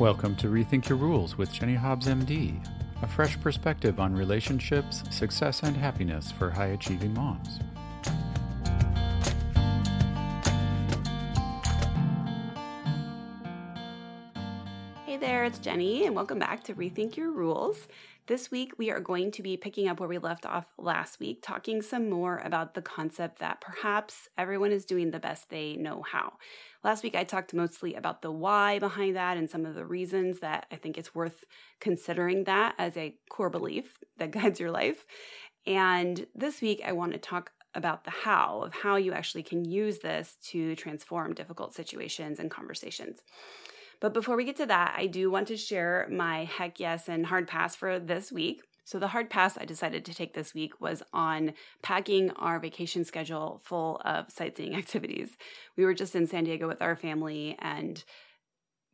Welcome to Rethink Your Rules with Jenny Hobbs, MD, a fresh perspective on relationships, success, and happiness for high achieving moms. Hey there, it's Jenny, and welcome back to Rethink Your Rules. This week, we are going to be picking up where we left off last week, talking some more about the concept that perhaps everyone is doing the best they know how. Last week, I talked mostly about the why behind that and some of the reasons that I think it's worth considering that as a core belief that guides your life. And this week, I want to talk about the how of how you actually can use this to transform difficult situations and conversations. But before we get to that, I do want to share my heck yes and hard pass for this week. So, the hard pass I decided to take this week was on packing our vacation schedule full of sightseeing activities. We were just in San Diego with our family and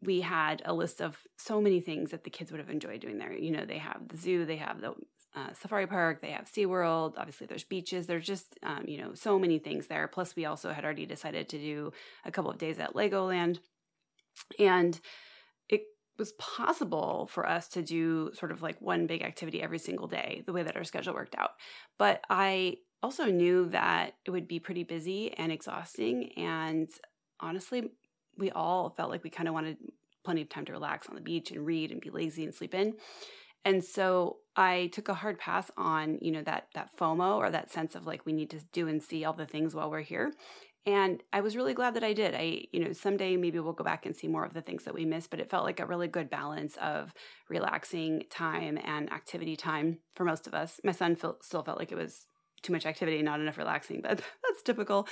we had a list of so many things that the kids would have enjoyed doing there. You know, they have the zoo, they have the uh, safari park, they have SeaWorld, obviously there's beaches, there's just, um, you know, so many things there. Plus, we also had already decided to do a couple of days at Legoland. And was possible for us to do sort of like one big activity every single day, the way that our schedule worked out. But I also knew that it would be pretty busy and exhausting. And honestly, we all felt like we kind of wanted plenty of time to relax on the beach and read and be lazy and sleep in. And so I took a hard pass on, you know, that that FOMO or that sense of like we need to do and see all the things while we're here. And I was really glad that I did. I, you know, someday maybe we'll go back and see more of the things that we missed, but it felt like a really good balance of relaxing time and activity time for most of us. My son still felt like it was too much activity, not enough relaxing, but that's typical.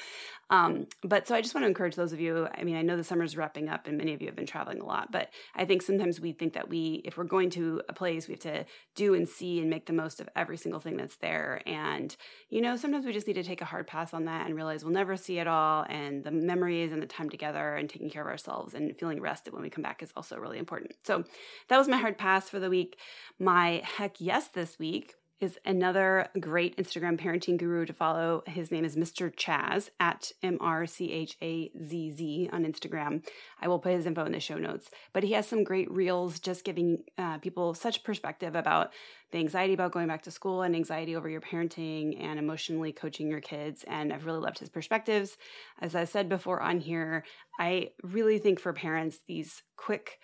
Um, but so I just want to encourage those of you. I mean, I know the summer's wrapping up and many of you have been traveling a lot, but I think sometimes we think that we, if we're going to a place, we have to do and see and make the most of every single thing that's there. And, you know, sometimes we just need to take a hard pass on that and realize we'll never see it all. And the memories and the time together and taking care of ourselves and feeling rested when we come back is also really important. So that was my hard pass for the week. My heck yes this week is another great Instagram parenting guru to follow. His name is Mr. Chazz at M R C H A Z Z on Instagram. I will put his info in the show notes. But he has some great reels just giving uh, people such perspective about the anxiety about going back to school and anxiety over your parenting and emotionally coaching your kids. And I've really loved his perspectives. As I said before on here, I really think for parents, these quick,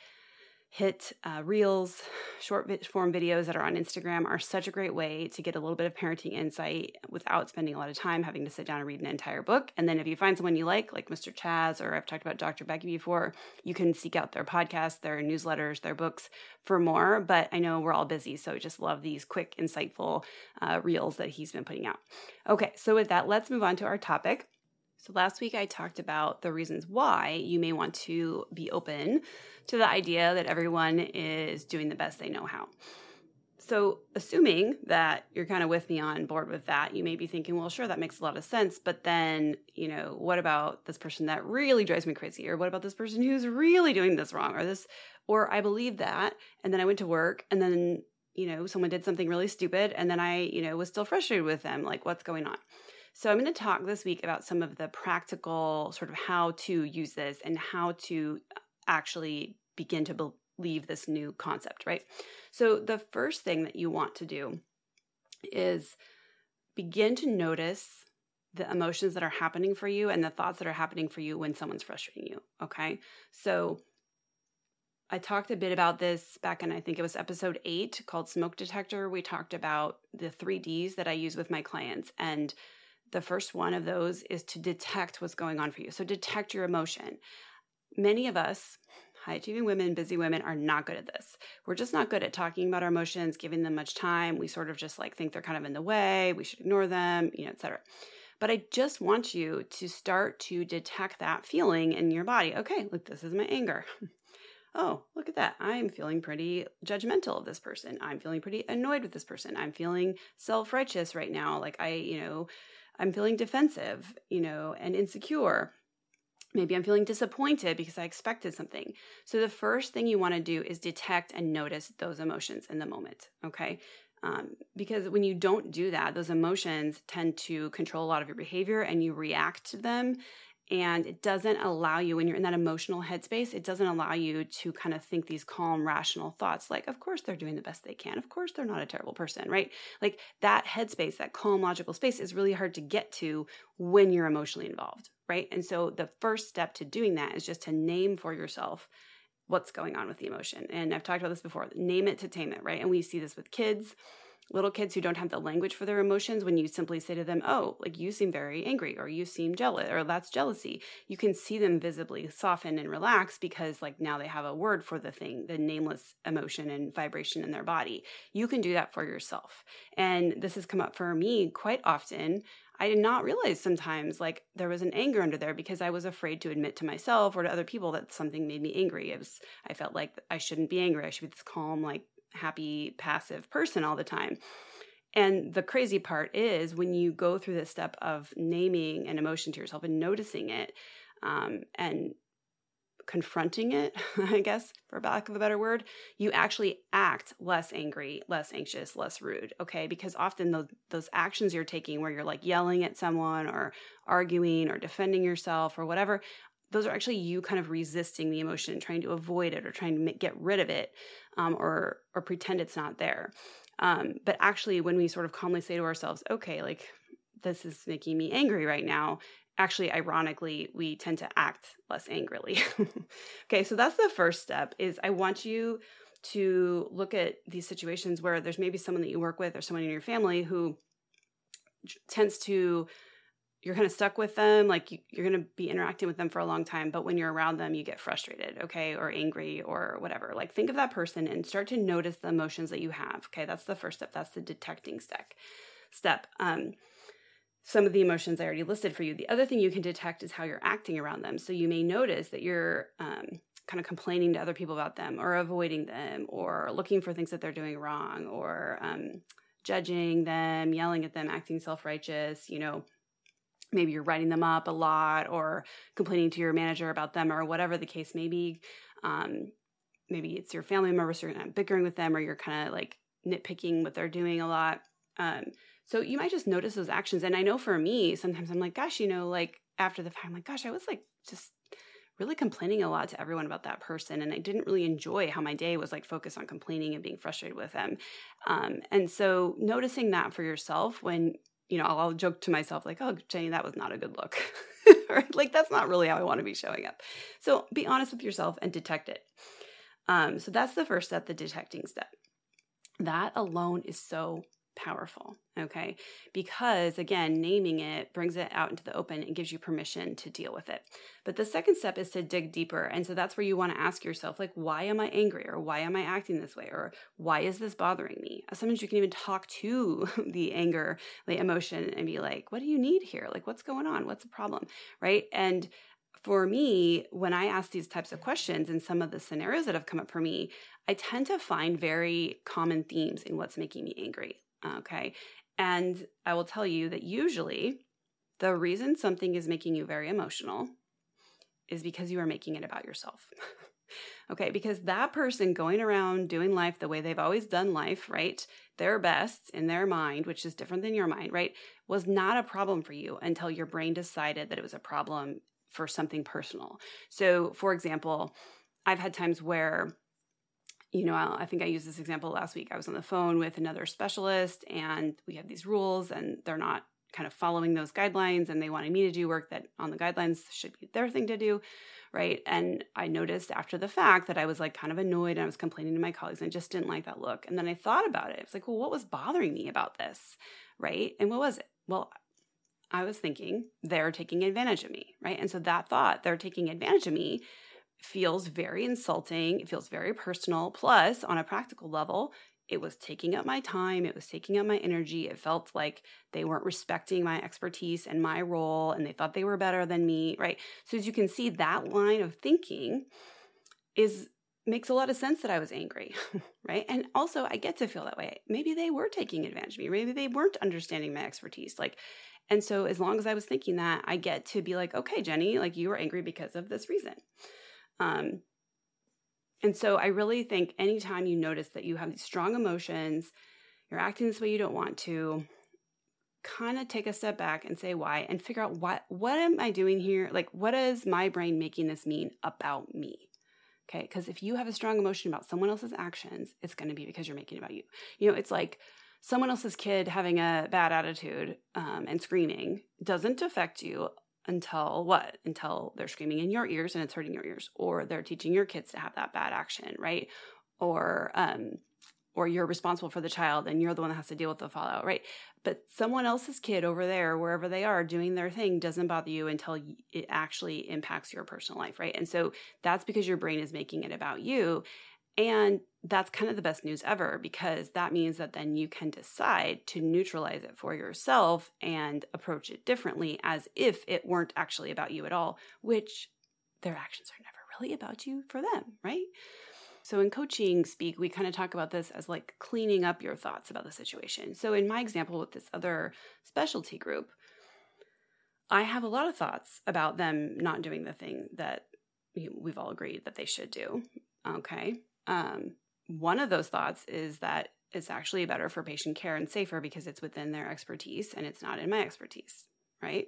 hit uh, reels, short form videos that are on Instagram are such a great way to get a little bit of parenting insight without spending a lot of time having to sit down and read an entire book. And then if you find someone you like, like Mr. Chazz or I've talked about Dr. Becky before, you can seek out their podcasts, their newsletters, their books for more. But I know we're all busy, so I just love these quick, insightful uh, reels that he's been putting out. Okay, so with that, let's move on to our topic. So, last week I talked about the reasons why you may want to be open to the idea that everyone is doing the best they know how. So, assuming that you're kind of with me on board with that, you may be thinking, well, sure, that makes a lot of sense. But then, you know, what about this person that really drives me crazy? Or what about this person who's really doing this wrong? Or this, or I believe that. And then I went to work and then, you know, someone did something really stupid. And then I, you know, was still frustrated with them. Like, what's going on? So, I'm going to talk this week about some of the practical sort of how to use this and how to uh, actually begin to believe this new concept, right? So, the first thing that you want to do is begin to notice the emotions that are happening for you and the thoughts that are happening for you when someone's frustrating you, okay? So, I talked a bit about this back in, I think it was episode eight called Smoke Detector. We talked about the three Ds that I use with my clients. And the first one of those is to detect what's going on for you. So, detect your emotion. Many of us, high achieving women, busy women, are not good at this. We're just not good at talking about our emotions, giving them much time. We sort of just like think they're kind of in the way, we should ignore them, you know, etc. But I just want you to start to detect that feeling in your body. Okay, look, this is my anger. oh, look at that. I'm feeling pretty judgmental of this person. I'm feeling pretty annoyed with this person. I'm feeling self righteous right now. Like I, you know, I'm feeling defensive, you know, and insecure. Maybe I'm feeling disappointed because I expected something. So, the first thing you want to do is detect and notice those emotions in the moment, okay? Um, because when you don't do that, those emotions tend to control a lot of your behavior and you react to them and it doesn't allow you when you're in that emotional headspace it doesn't allow you to kind of think these calm rational thoughts like of course they're doing the best they can. Of course they're not a terrible person right? Like that headspace that calm logical space is really hard to get to when you're emotionally involved right? And so the first step to doing that is just to name for yourself what's going on with the emotion. And i've talked about this before name it to tame it right? And we see this with kids little kids who don't have the language for their emotions when you simply say to them oh like you seem very angry or you seem jealous or that's jealousy you can see them visibly soften and relax because like now they have a word for the thing the nameless emotion and vibration in their body you can do that for yourself and this has come up for me quite often I did not realize sometimes like there was an anger under there because I was afraid to admit to myself or to other people that something made me angry. It was I felt like I shouldn't be angry. I should be this calm, like happy, passive person all the time. And the crazy part is when you go through this step of naming an emotion to yourself and noticing it um, and confronting it, I guess, for lack of a better word, you actually act less angry, less anxious, less rude. Okay. Because often those, those actions you're taking where you're like yelling at someone or arguing or defending yourself or whatever, those are actually you kind of resisting the emotion, and trying to avoid it or trying to get rid of it, um, or or pretend it's not there. Um, but actually, when we sort of calmly say to ourselves, "Okay, like this is making me angry right now," actually, ironically, we tend to act less angrily. okay, so that's the first step. Is I want you to look at these situations where there's maybe someone that you work with or someone in your family who tends to you're kind of stuck with them like you, are going to be interacting with them for a long time but when you're around them you get frustrated okay or angry or whatever. Like think of that person and start to notice the emotions that you have okay? That's the first step. That's the detecting step step. Um, some of the emotions i already listed for you. The other thing you can detect is how you're acting around them. So you may notice that you're um, kind of complaining to other people about them or avoiding them or looking for things that they're doing wrong or um, judging them yelling at them acting self-righteous you know maybe you're writing them up a lot or complaining to your manager about them or whatever the case may be um, maybe it's your family members you're bickering with them or you're kind of like nitpicking what they're doing a lot um, so you might just notice those actions and i know for me sometimes i'm like gosh you know like after the fact i'm like gosh i was like just really complaining a lot to everyone about that person and i didn't really enjoy how my day was like focused on complaining and being frustrated with them. Um, and so noticing that for yourself when you know, I'll, I'll joke to myself like, "Oh, Jenny, that was not a good look." Like that's not really how I want to be showing up. So be honest with yourself and detect it. Um, so that's the first step, the detecting step. That alone is so powerful, okay? Because again, naming it brings it out into the open and gives you permission to deal with it. But the second step is to dig deeper. And so that's where you want to ask yourself, like, why am I angry? Or why am I acting this way? Or why is this bothering me? Sometimes you can even talk to the anger, the emotion, and be like, what do you need here? Like, what's going on? What's the problem? Right? And for me, when I ask these types of questions in some of the scenarios that have come up for me, I tend to find very common themes in what's making me angry. Okay. And I will tell you that usually the reason something is making you very emotional is because you are making it about yourself. okay, because that person going around doing life the way they've always done life, right? Their best in their mind, which is different than your mind, right? Was not a problem for you until your brain decided that it was a problem for something personal. So, for example, I've had times where you know, I think I used this example last week. I was on the phone with another specialist and we have these rules and they're not kind of following those guidelines and they wanted me to do work that on the guidelines should be their thing to do, right? And I noticed after the fact that I was like kind of annoyed and I was complaining to my colleagues and just didn't like that look. And then I thought about it. It's like, well, what was bothering me about this, right? And what was it? Well, I was thinking they're taking advantage of me, right? And so that thought, they're taking advantage of me, feels very insulting. It feels very personal. Plus, on a practical level, it was taking up my time. It was taking up my energy. It felt like they weren't respecting my expertise and my role, and they thought they were better than me, right? So, as you can see, that line of thinking is makes a lot of sense that I was angry, right? And also, I get to feel that way. Maybe they were taking advantage of me. Maybe they weren't understanding my expertise. Like, and so as long as I was thinking that, I get to be like, okay, Jenny, like you were angry because of this reason. Um, and so I really think anytime you notice that you have these strong emotions, you're acting this way you don't want to, kind of take a step back and say why and figure out what what am I doing here? Like what is my brain making this mean about me? Okay? Because if you have a strong emotion about someone else's actions, it's going to be because you're making it about you. You know, it's like someone else's kid having a bad attitude um, and screaming doesn't affect you until what? Until they're screaming in your ears and it's hurting your ears, or they're teaching your kids to have that bad action, right? Or um, or you're responsible for the child and you're the one that has to deal with the fallout, right? But someone else's kid over there, wherever they are doing their thing, doesn't bother you until it actually impacts your personal life, right? And so that's because your brain is making it about you. And that's kind of the best news ever because that means that then you can decide to neutralize it for yourself and approach it differently as if it weren't actually about you at all, which their actions are never really about you for them, right? So in coaching speak, we kind of talk about this as like cleaning up your thoughts about the situation. So in my example with this other specialty group, I have a lot of thoughts about them not doing the thing that we've all agreed that they should do. Okay. Um, one of those thoughts is that it's actually better for patient care and safer because it's within their expertise and it's not in my expertise, right?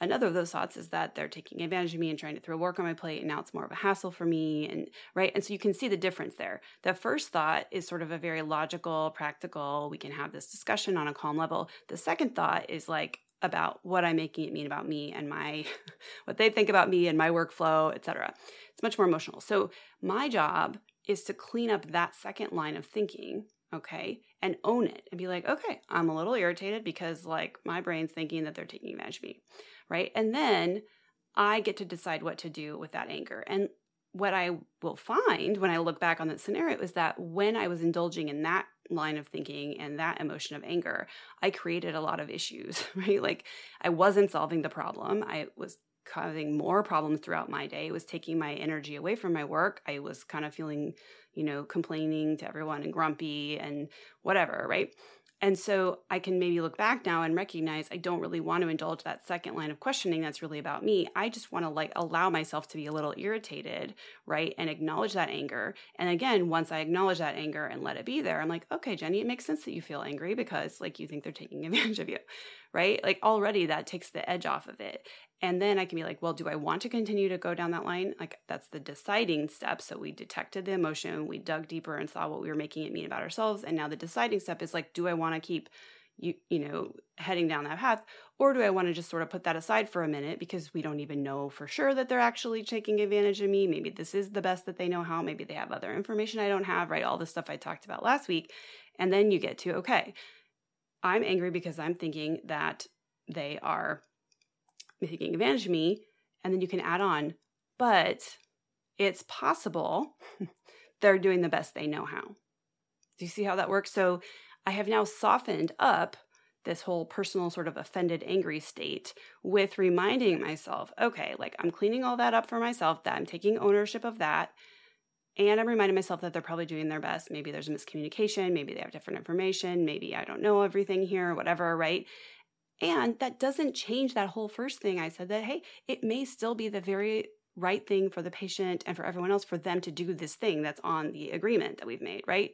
another of those thoughts is that they're taking advantage of me and trying to throw work on my plate and now it's more of a hassle for me and right? And so you can see the difference there. The first thought is sort of a very logical practical we can have this discussion on a calm level. The second thought is like about what i'm making it mean about me and my what they think about me and my workflow etc it's much more emotional. So my job is to clean up that second line of thinking okay and own it and be like okay i'm a little irritated because like my brain's thinking that they're taking advantage of me right? And then I get to decide what to do with that anger. And what I will find when I look back on that scenario is that when I was indulging in that line of thinking and that emotion of anger, I created a lot of issues, right? Like I wasn't solving the problem. I was causing more problems throughout my day. It was taking my energy away from my work. I was kind of feeling, you know, complaining to everyone and grumpy and whatever, right? And so I can maybe look back now and recognize I don't really want to indulge that second line of questioning that's really about me. I just want to like allow myself to be a little irritated, right? And acknowledge that anger. And again, once I acknowledge that anger and let it be there, I'm like, okay, Jenny, it makes sense that you feel angry because like you think they're taking advantage of you, right? Like already that takes the edge off of it. And then I can be like, well, do I want to continue to go down that line? Like, that's the deciding step. So we detected the emotion, we dug deeper and saw what we were making it mean about ourselves. And now the deciding step is like, do I want to keep you you know heading down that path or do i want to just sort of put that aside for a minute because we don't even know for sure that they're actually taking advantage of me maybe this is the best that they know how maybe they have other information i don't have right all the stuff i talked about last week and then you get to okay i'm angry because i'm thinking that they are taking advantage of me. And then you can add on, but it's possible they're doing the best they know how. Do you see how that works? So I have now softened up this whole personal sort of offended, angry state with reminding myself, okay, like I'm cleaning all that up for myself, that I'm taking ownership of that. And I'm reminding myself that they're probably doing their best. Maybe there's a miscommunication. Maybe they have different information. Maybe I don't know everything here, whatever, right? And that doesn't change that whole first thing I said that, hey, it may still be the very right thing for the patient and for everyone else for them to do this thing that's on the agreement that we've made, right?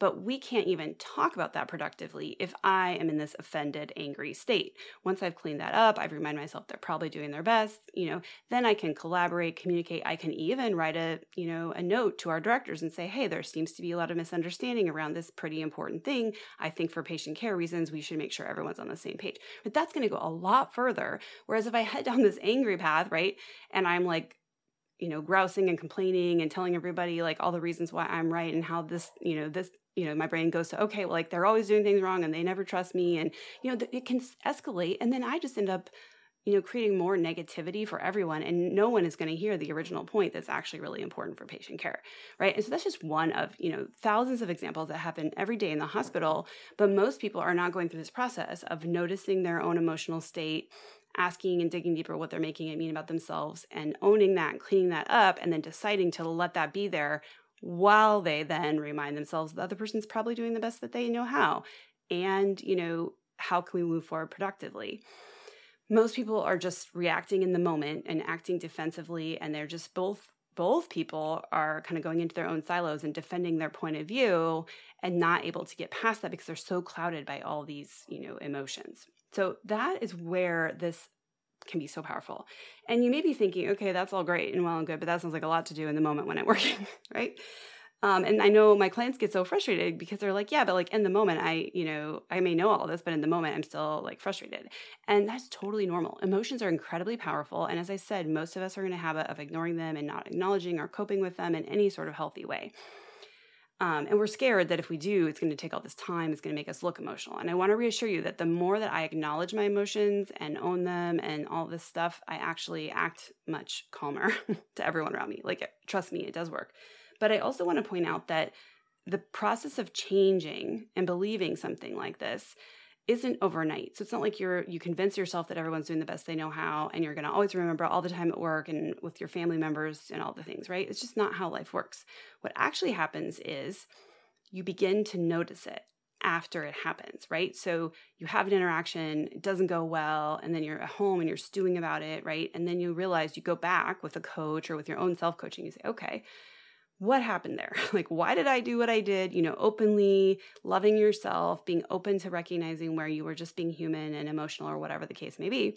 But we can't even talk about that productively if I am in this offended, angry state. Once I've cleaned that up, I've reminded myself they're probably doing their best, you know, then I can collaborate, communicate. I can even write a, you know, a note to our directors and say, hey, there seems to be a lot of misunderstanding around this pretty important thing. I think for patient care reasons, we should make sure everyone's on the same page. But that's going to go a lot further. Whereas if I head down this angry path, right, and I'm like, you know grousing and complaining and telling everybody like all the reasons why i'm right and how this you know this you know my brain goes to okay well like they're always doing things wrong and they never trust me and you know it can escalate and then i just end up you know creating more negativity for everyone and no one is going to hear the original point that's actually really important for patient care right? And so that's just one of you know thousands of examples that happen every day in the hospital but most people are not going through this process of noticing their own emotional state asking and digging deeper what they're making it mean about themselves and owning that and cleaning that up and then deciding to let that be there while they then remind themselves the other person's probably doing the best that they know how. And, you know, how can we move forward productively? Most people are just reacting in the moment and acting defensively, and they're just both both people are kind of going into their own silos and defending their point of view and not able to get past that because they're so clouded by all these you know emotions So that is where this can be so powerful. And you may be thinking, okay, that's all great and well and good, but that sounds like a lot to do in the moment when I'm working, right? Um, and I know my clients get so frustrated because they're like, yeah, but like in the moment, I, you know, I may know all this, but in the moment, I'm still like frustrated. And that's totally normal. Emotions are incredibly powerful. And as I said, most of us are in a habit of ignoring them and not acknowledging or coping with them in any sort of healthy way. Um, and we're scared that if we do, it's going to take all this time, it's going to make us look emotional. And I want to reassure you that the more that I acknowledge my emotions and own them and all this stuff, I actually act much calmer to everyone around me. Like, trust me, it does work. But I also want to point out that the process of changing and believing something like this isn't overnight. So it's not like you're you convince yourself that everyone's doing the best they know how and you're going to always remember all the time at work and with your family members and all the things, right? It's just not how life works. What actually happens is you begin to notice it after it happens, right? So you have an interaction, it doesn't go well, and then you're at home and you're stewing about it, right? And then you realize you go back with a coach or with your own self coaching, you say, okay, what happened there? Like, why did I do what I did? You know, openly loving yourself, being open to recognizing where you were just being human and emotional or whatever the case may be.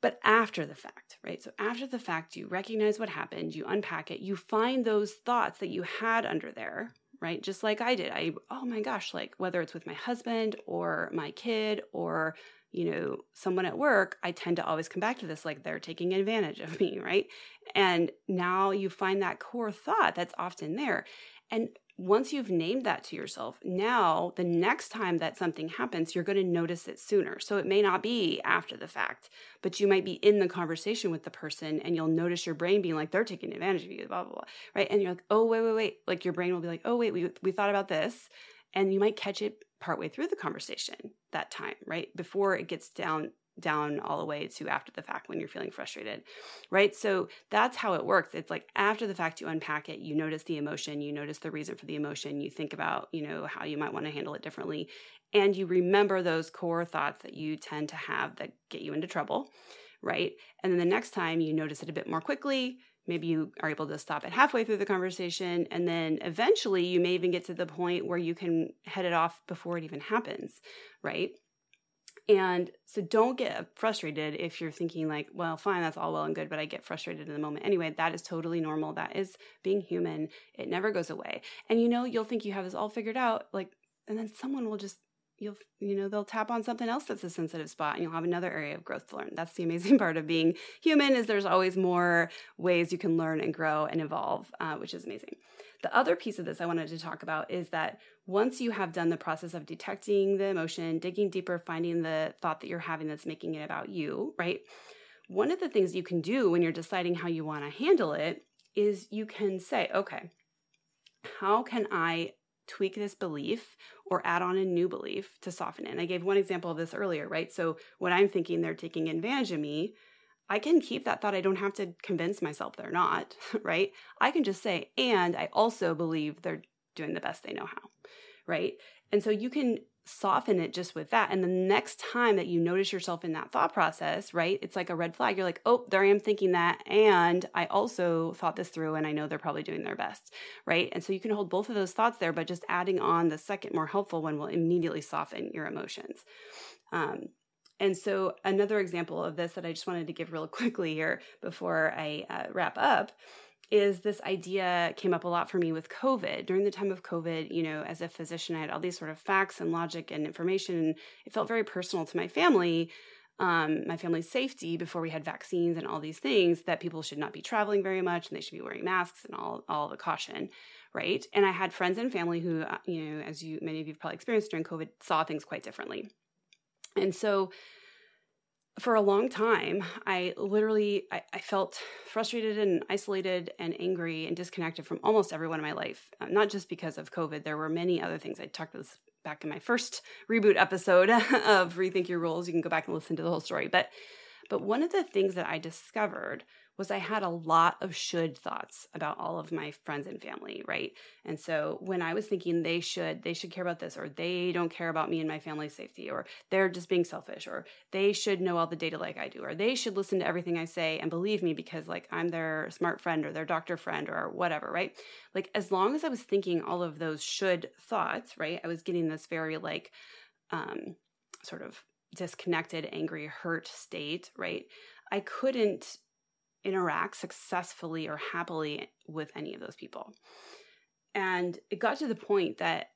But after the fact, right? So after the fact, you recognize what happened, you unpack it, you find those thoughts that you had under there, right? Just like I did. I, oh my gosh, like whether it's with my husband or my kid or you know, someone at work, I tend to always come back to this like they're taking advantage of me, right? And now you find that core thought that's often there. And once you've named that to yourself, now the next time that something happens, you're going to notice it sooner. So it may not be after the fact, but you might be in the conversation with the person and you'll notice your brain being like, they're taking advantage of you, blah, blah, blah. Right. And you're like, oh, wait, wait, wait. Like your brain will be like, oh, wait, we, we thought about this. And you might catch it partway through the conversation that time, right? Before it gets down down all the way to after the fact when you're feeling frustrated, right? So that's how it works. It's like after the fact, you unpack it, you notice the emotion, you notice the reason for the emotion, you think about, you know, how you might want to handle it differently, and you remember those core thoughts that you tend to have that get you into trouble, right? And then the next time you notice it a bit more quickly, maybe you are able to stop it halfway through the conversation and then eventually you may even get to the point where you can head it off before it even happens right? And so don't get frustrated if you're thinking like well fine that's all well and good but i get frustrated in the moment. Anyway that is totally normal. That is being human. It never goes away. And you know you'll think you have this all figured out like and then someone will just you'll you know they'll tap on something else that's a sensitive spot and you'll have another area of growth to learn. That's the amazing part of being human is there's always more ways you can learn and grow and evolve uh, which is amazing. The other piece of this i wanted to talk about is that once you have done the process of detecting the emotion digging deeper finding the thought that you're having that's making it about you right? One of the things you can do when you're deciding how you want to handle it is you can say okay how can i tweak this belief or add on a new belief to soften it. And I gave one example of this earlier, right? So when I'm thinking they're taking advantage of me, I can keep that thought. I don't have to convince myself they're not, right? I can just say, and I also believe they're doing the best they know how, right? And so you can soften it just with that. And the next time that you notice yourself in that thought process, right, it's like a red flag. You're like, oh, there I am thinking that. And I also thought this through and I know they're probably doing their best, right? And so you can hold both of those thoughts there, but just adding on the second more helpful one will immediately soften your emotions. Um, and so, another example of this that I just wanted to give real quickly here before I uh, wrap up is this idea came up a lot for me with COVID. During the time of COVID, you know, as a physician, I had all these sort of facts and logic and information. It felt very personal to my family, um, my family's safety before we had vaccines and all these things that people should not be traveling very much and they should be wearing masks and all, all the caution, right? And I had friends and family who, uh, you know, as you many of you've probably experienced during COVID, saw things quite differently. And so for a long time i literally I, I, felt frustrated and isolated and angry and disconnected from almost everyone in my life uh, not just because of covid. There were many other things. I talked about this back in my first reboot episode of rethink your rules. You can go back and listen to the whole story. But but one of the things that i discovered was I had a lot of should thoughts about all of my friends and family, right? And so when I was thinking they should, they should care about this, or they don't care about me and my family's safety, or they're just being selfish, or they should know all the data like I do, or they should listen to everything I say and believe me because like I'm their smart friend or their doctor friend or whatever, right? Like as long as I was thinking all of those should thoughts, right? I was getting this very like um sort of disconnected, angry, hurt state, right? I couldn't interact successfully or happily with any of those people. And it got to the point that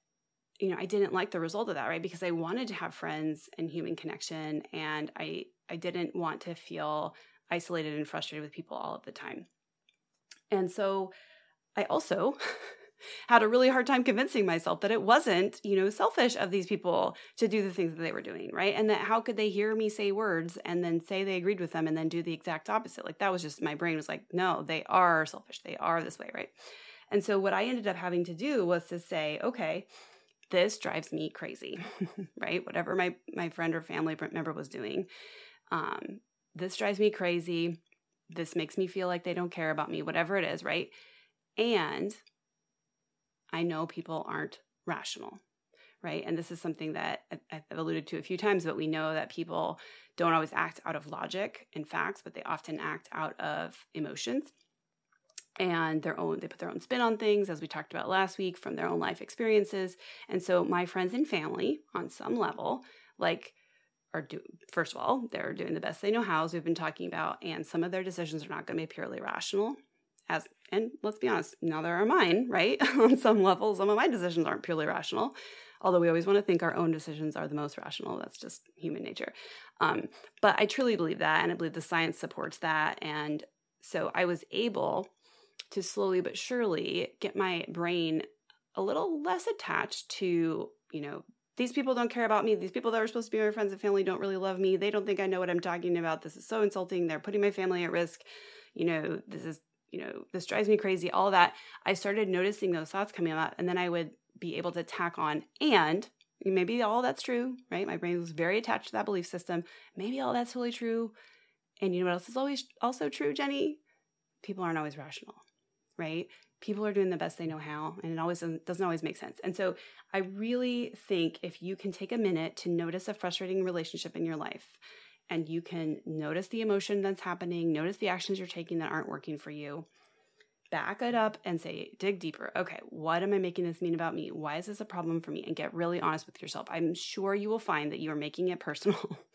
you know, I didn't like the result of that, right? Because I wanted to have friends and human connection and I I didn't want to feel isolated and frustrated with people all of the time. And so I also had a really hard time convincing myself that it wasn't, you know, selfish of these people to do the things that they were doing, right? And that how could they hear me say words and then say they agreed with them and then do the exact opposite? Like that was just my brain was like, no, they are selfish. They are this way, right? And so what I ended up having to do was to say, okay, this drives me crazy, right? Whatever my my friend or family member was doing, um, this drives me crazy. This makes me feel like they don't care about me, whatever it is, right? And I know people aren't rational, right? And this is something that I've alluded to a few times, but we know that people don't always act out of logic and facts, but they often act out of emotions. And their own they put their own spin on things as we talked about last week from their own life experiences. And so my friends and family on some level like are do first of all they're doing the best they know how as we've been talking about and some of their decisions are not going to be purely rational as and let's be honest now there are mine right on some level some of my decisions aren't purely rational although we always want to think our own decisions are the most rational that's just human nature um, but i truly believe that and i believe the science supports that and so i was able to slowly but surely get my brain a little less attached to you know these people don't care about me. These people that are supposed to be my friends and family don't really love me. They don't think I know what I'm talking about. This is so insulting. They're putting my family at risk. You know, this is, you know, this drives me crazy. All that. I started noticing those thoughts coming up, and then I would be able to tack on, and maybe all that's true, right? My brain was very attached to that belief system. Maybe all that's totally true. And you know what else is always also true, Jenny? People aren't always rational, right? people are doing the best they know how and it always doesn't, doesn't, always make sense and so i really think if you can take a minute to notice a frustrating relationship in your life and you can notice the emotion that's happening notice the actions you're taking that aren't working for you back it up and say dig deeper. Okay what am i making this mean about me? Why is this a problem for me? And get really honest with yourself. I'm sure you will find that you are making it personal.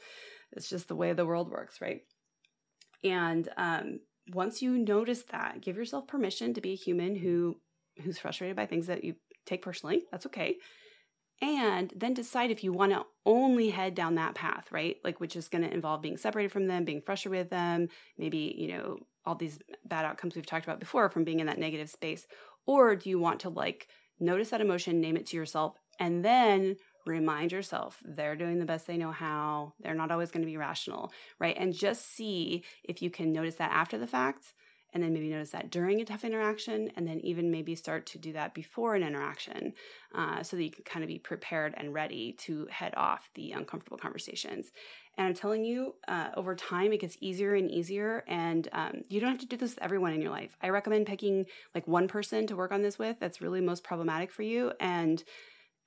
It's just the way the world works right? And um, once you notice that, give yourself permission to be a human who who's frustrated by things that you take personally. That's okay. And then decide if you want to only head down that path, right? Like which is going to involve being separated from them, being frustrated with them, maybe, you know, all these bad outcomes we've talked about before from being in that negative space. Or do you want to like notice that emotion, name it to yourself, and then remind yourself they're doing the best they know how. They're not always going to be rational, right? And just see if you can notice that after the fact and then maybe notice that during a tough interaction and then even maybe start to do that before an interaction uh, so that you can kind of be prepared and ready to head off the uncomfortable conversations. And i'm telling you uh, over time it gets easier and easier and um, you don't have to do this with everyone in your life. I recommend picking like one person to work on this with that's really most problematic for you and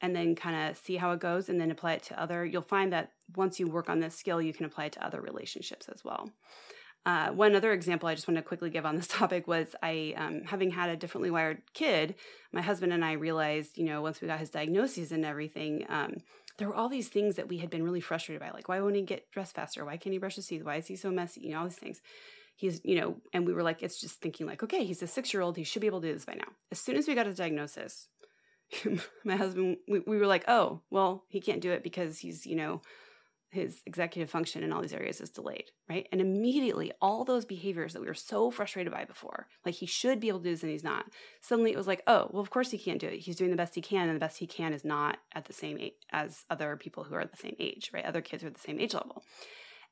and then kind of see how it goes and then apply it to other you'll find that once you work on this skill you can apply it to other relationships as well uh, one other example i just want to quickly give on this topic was i um, having had a differently wired kid my husband and i realized you know once we got his diagnoses and everything um, there were all these things that we had been really frustrated by like why won't he get dressed faster? Why can't he brush his teeth? Why is he so messy? You know all these things. He's you know and we were like it's just thinking like okay he's a six year old he should be able to do this by now. As soon as we got his diagnosis my husband we, we were like oh well he can't do it because he's you know his executive function in all these areas is delayed right? And immediately all those behaviors that we were so frustrated by before like he should be able to do this and he's not suddenly it was like oh well of course he can't do it. He's doing the best he can and the best he can is not at the same age as other people who are the same age right? Other kids are at the same age level.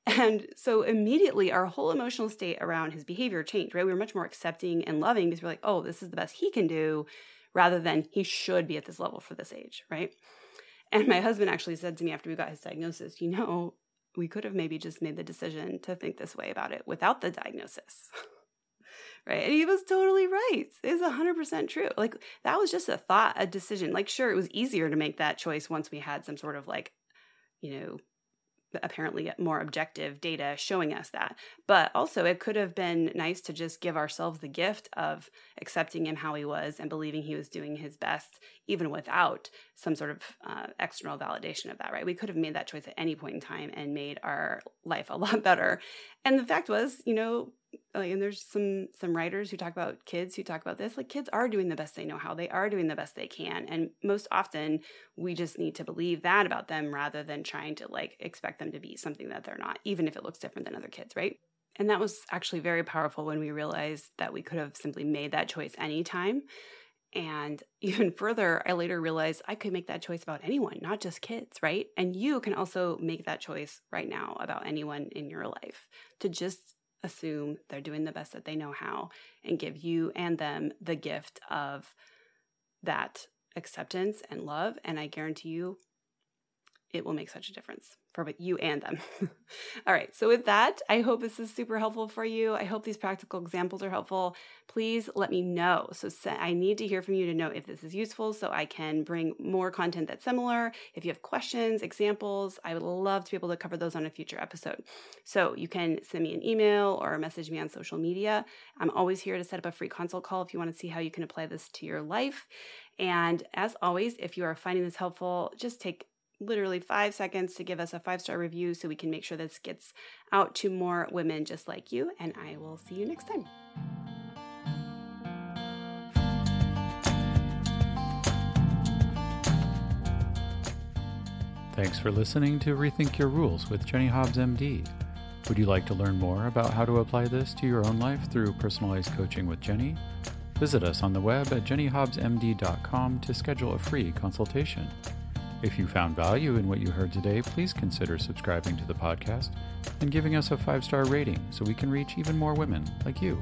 And so immediately our whole emotional state around his behavior changed right? We were much more accepting and loving because we're like oh this is the best he can do rather than he should be at this level for this age, right? And my husband actually said to me after we got his diagnosis, you know, we could have maybe just made the decision to think this way about it without the diagnosis. right? And he was totally right. It's 100% true. Like that was just a thought, a decision. Like sure, it was easier to make that choice once we had some sort of like, you know, apparently more objective data showing us that. But also, it could have been nice to just give ourselves the gift of accepting him how he was and believing he was doing his best, even without some sort of uh, external validation of that, right? We could have made that choice at any point in time and made our life a lot better. And the fact was, you know, like, and there's some some writers who talk about kids who talk about this like kids are doing the best they know how. They are doing the best they can. And most often we just need to believe that about them rather than trying to like expect them to be something that they're not even if it looks different than other kids right? And that was actually very powerful when we realized that we could have simply made that choice anytime. And even further, I later realized I could make that choice about anyone, not just kids, right? And you can also make that choice right now about anyone in your life to just assume they're doing the best that they know how and give you and them the gift of that acceptance and love. And I guarantee you, it will make such a difference for both you and them. All right. So, with that, I hope this is super helpful for you. I hope these practical examples are helpful. Please let me know. So, I need to hear from you to know if this is useful so I can bring more content that's similar. If you have questions, examples, I would love to be able to cover those on a future episode. So, you can send me an email or message me on social media. I'm always here to set up a free consult call if you want to see how you can apply this to your life. And as always, if you are finding this helpful, just take literally five seconds to give us a five star review so we can make sure this gets out to more women just like you. And I will see you next time. Thanks for listening to Rethink Your Rules with Jenny Hobbs, MD. Would you like to learn more about how to apply this to your own life through personalized coaching with Jenny? Visit us on the web at jennyhobbsmd.com to schedule a free consultation. If you found value in what you heard today, please consider subscribing to the podcast and giving us a five star rating so we can reach even more women like you.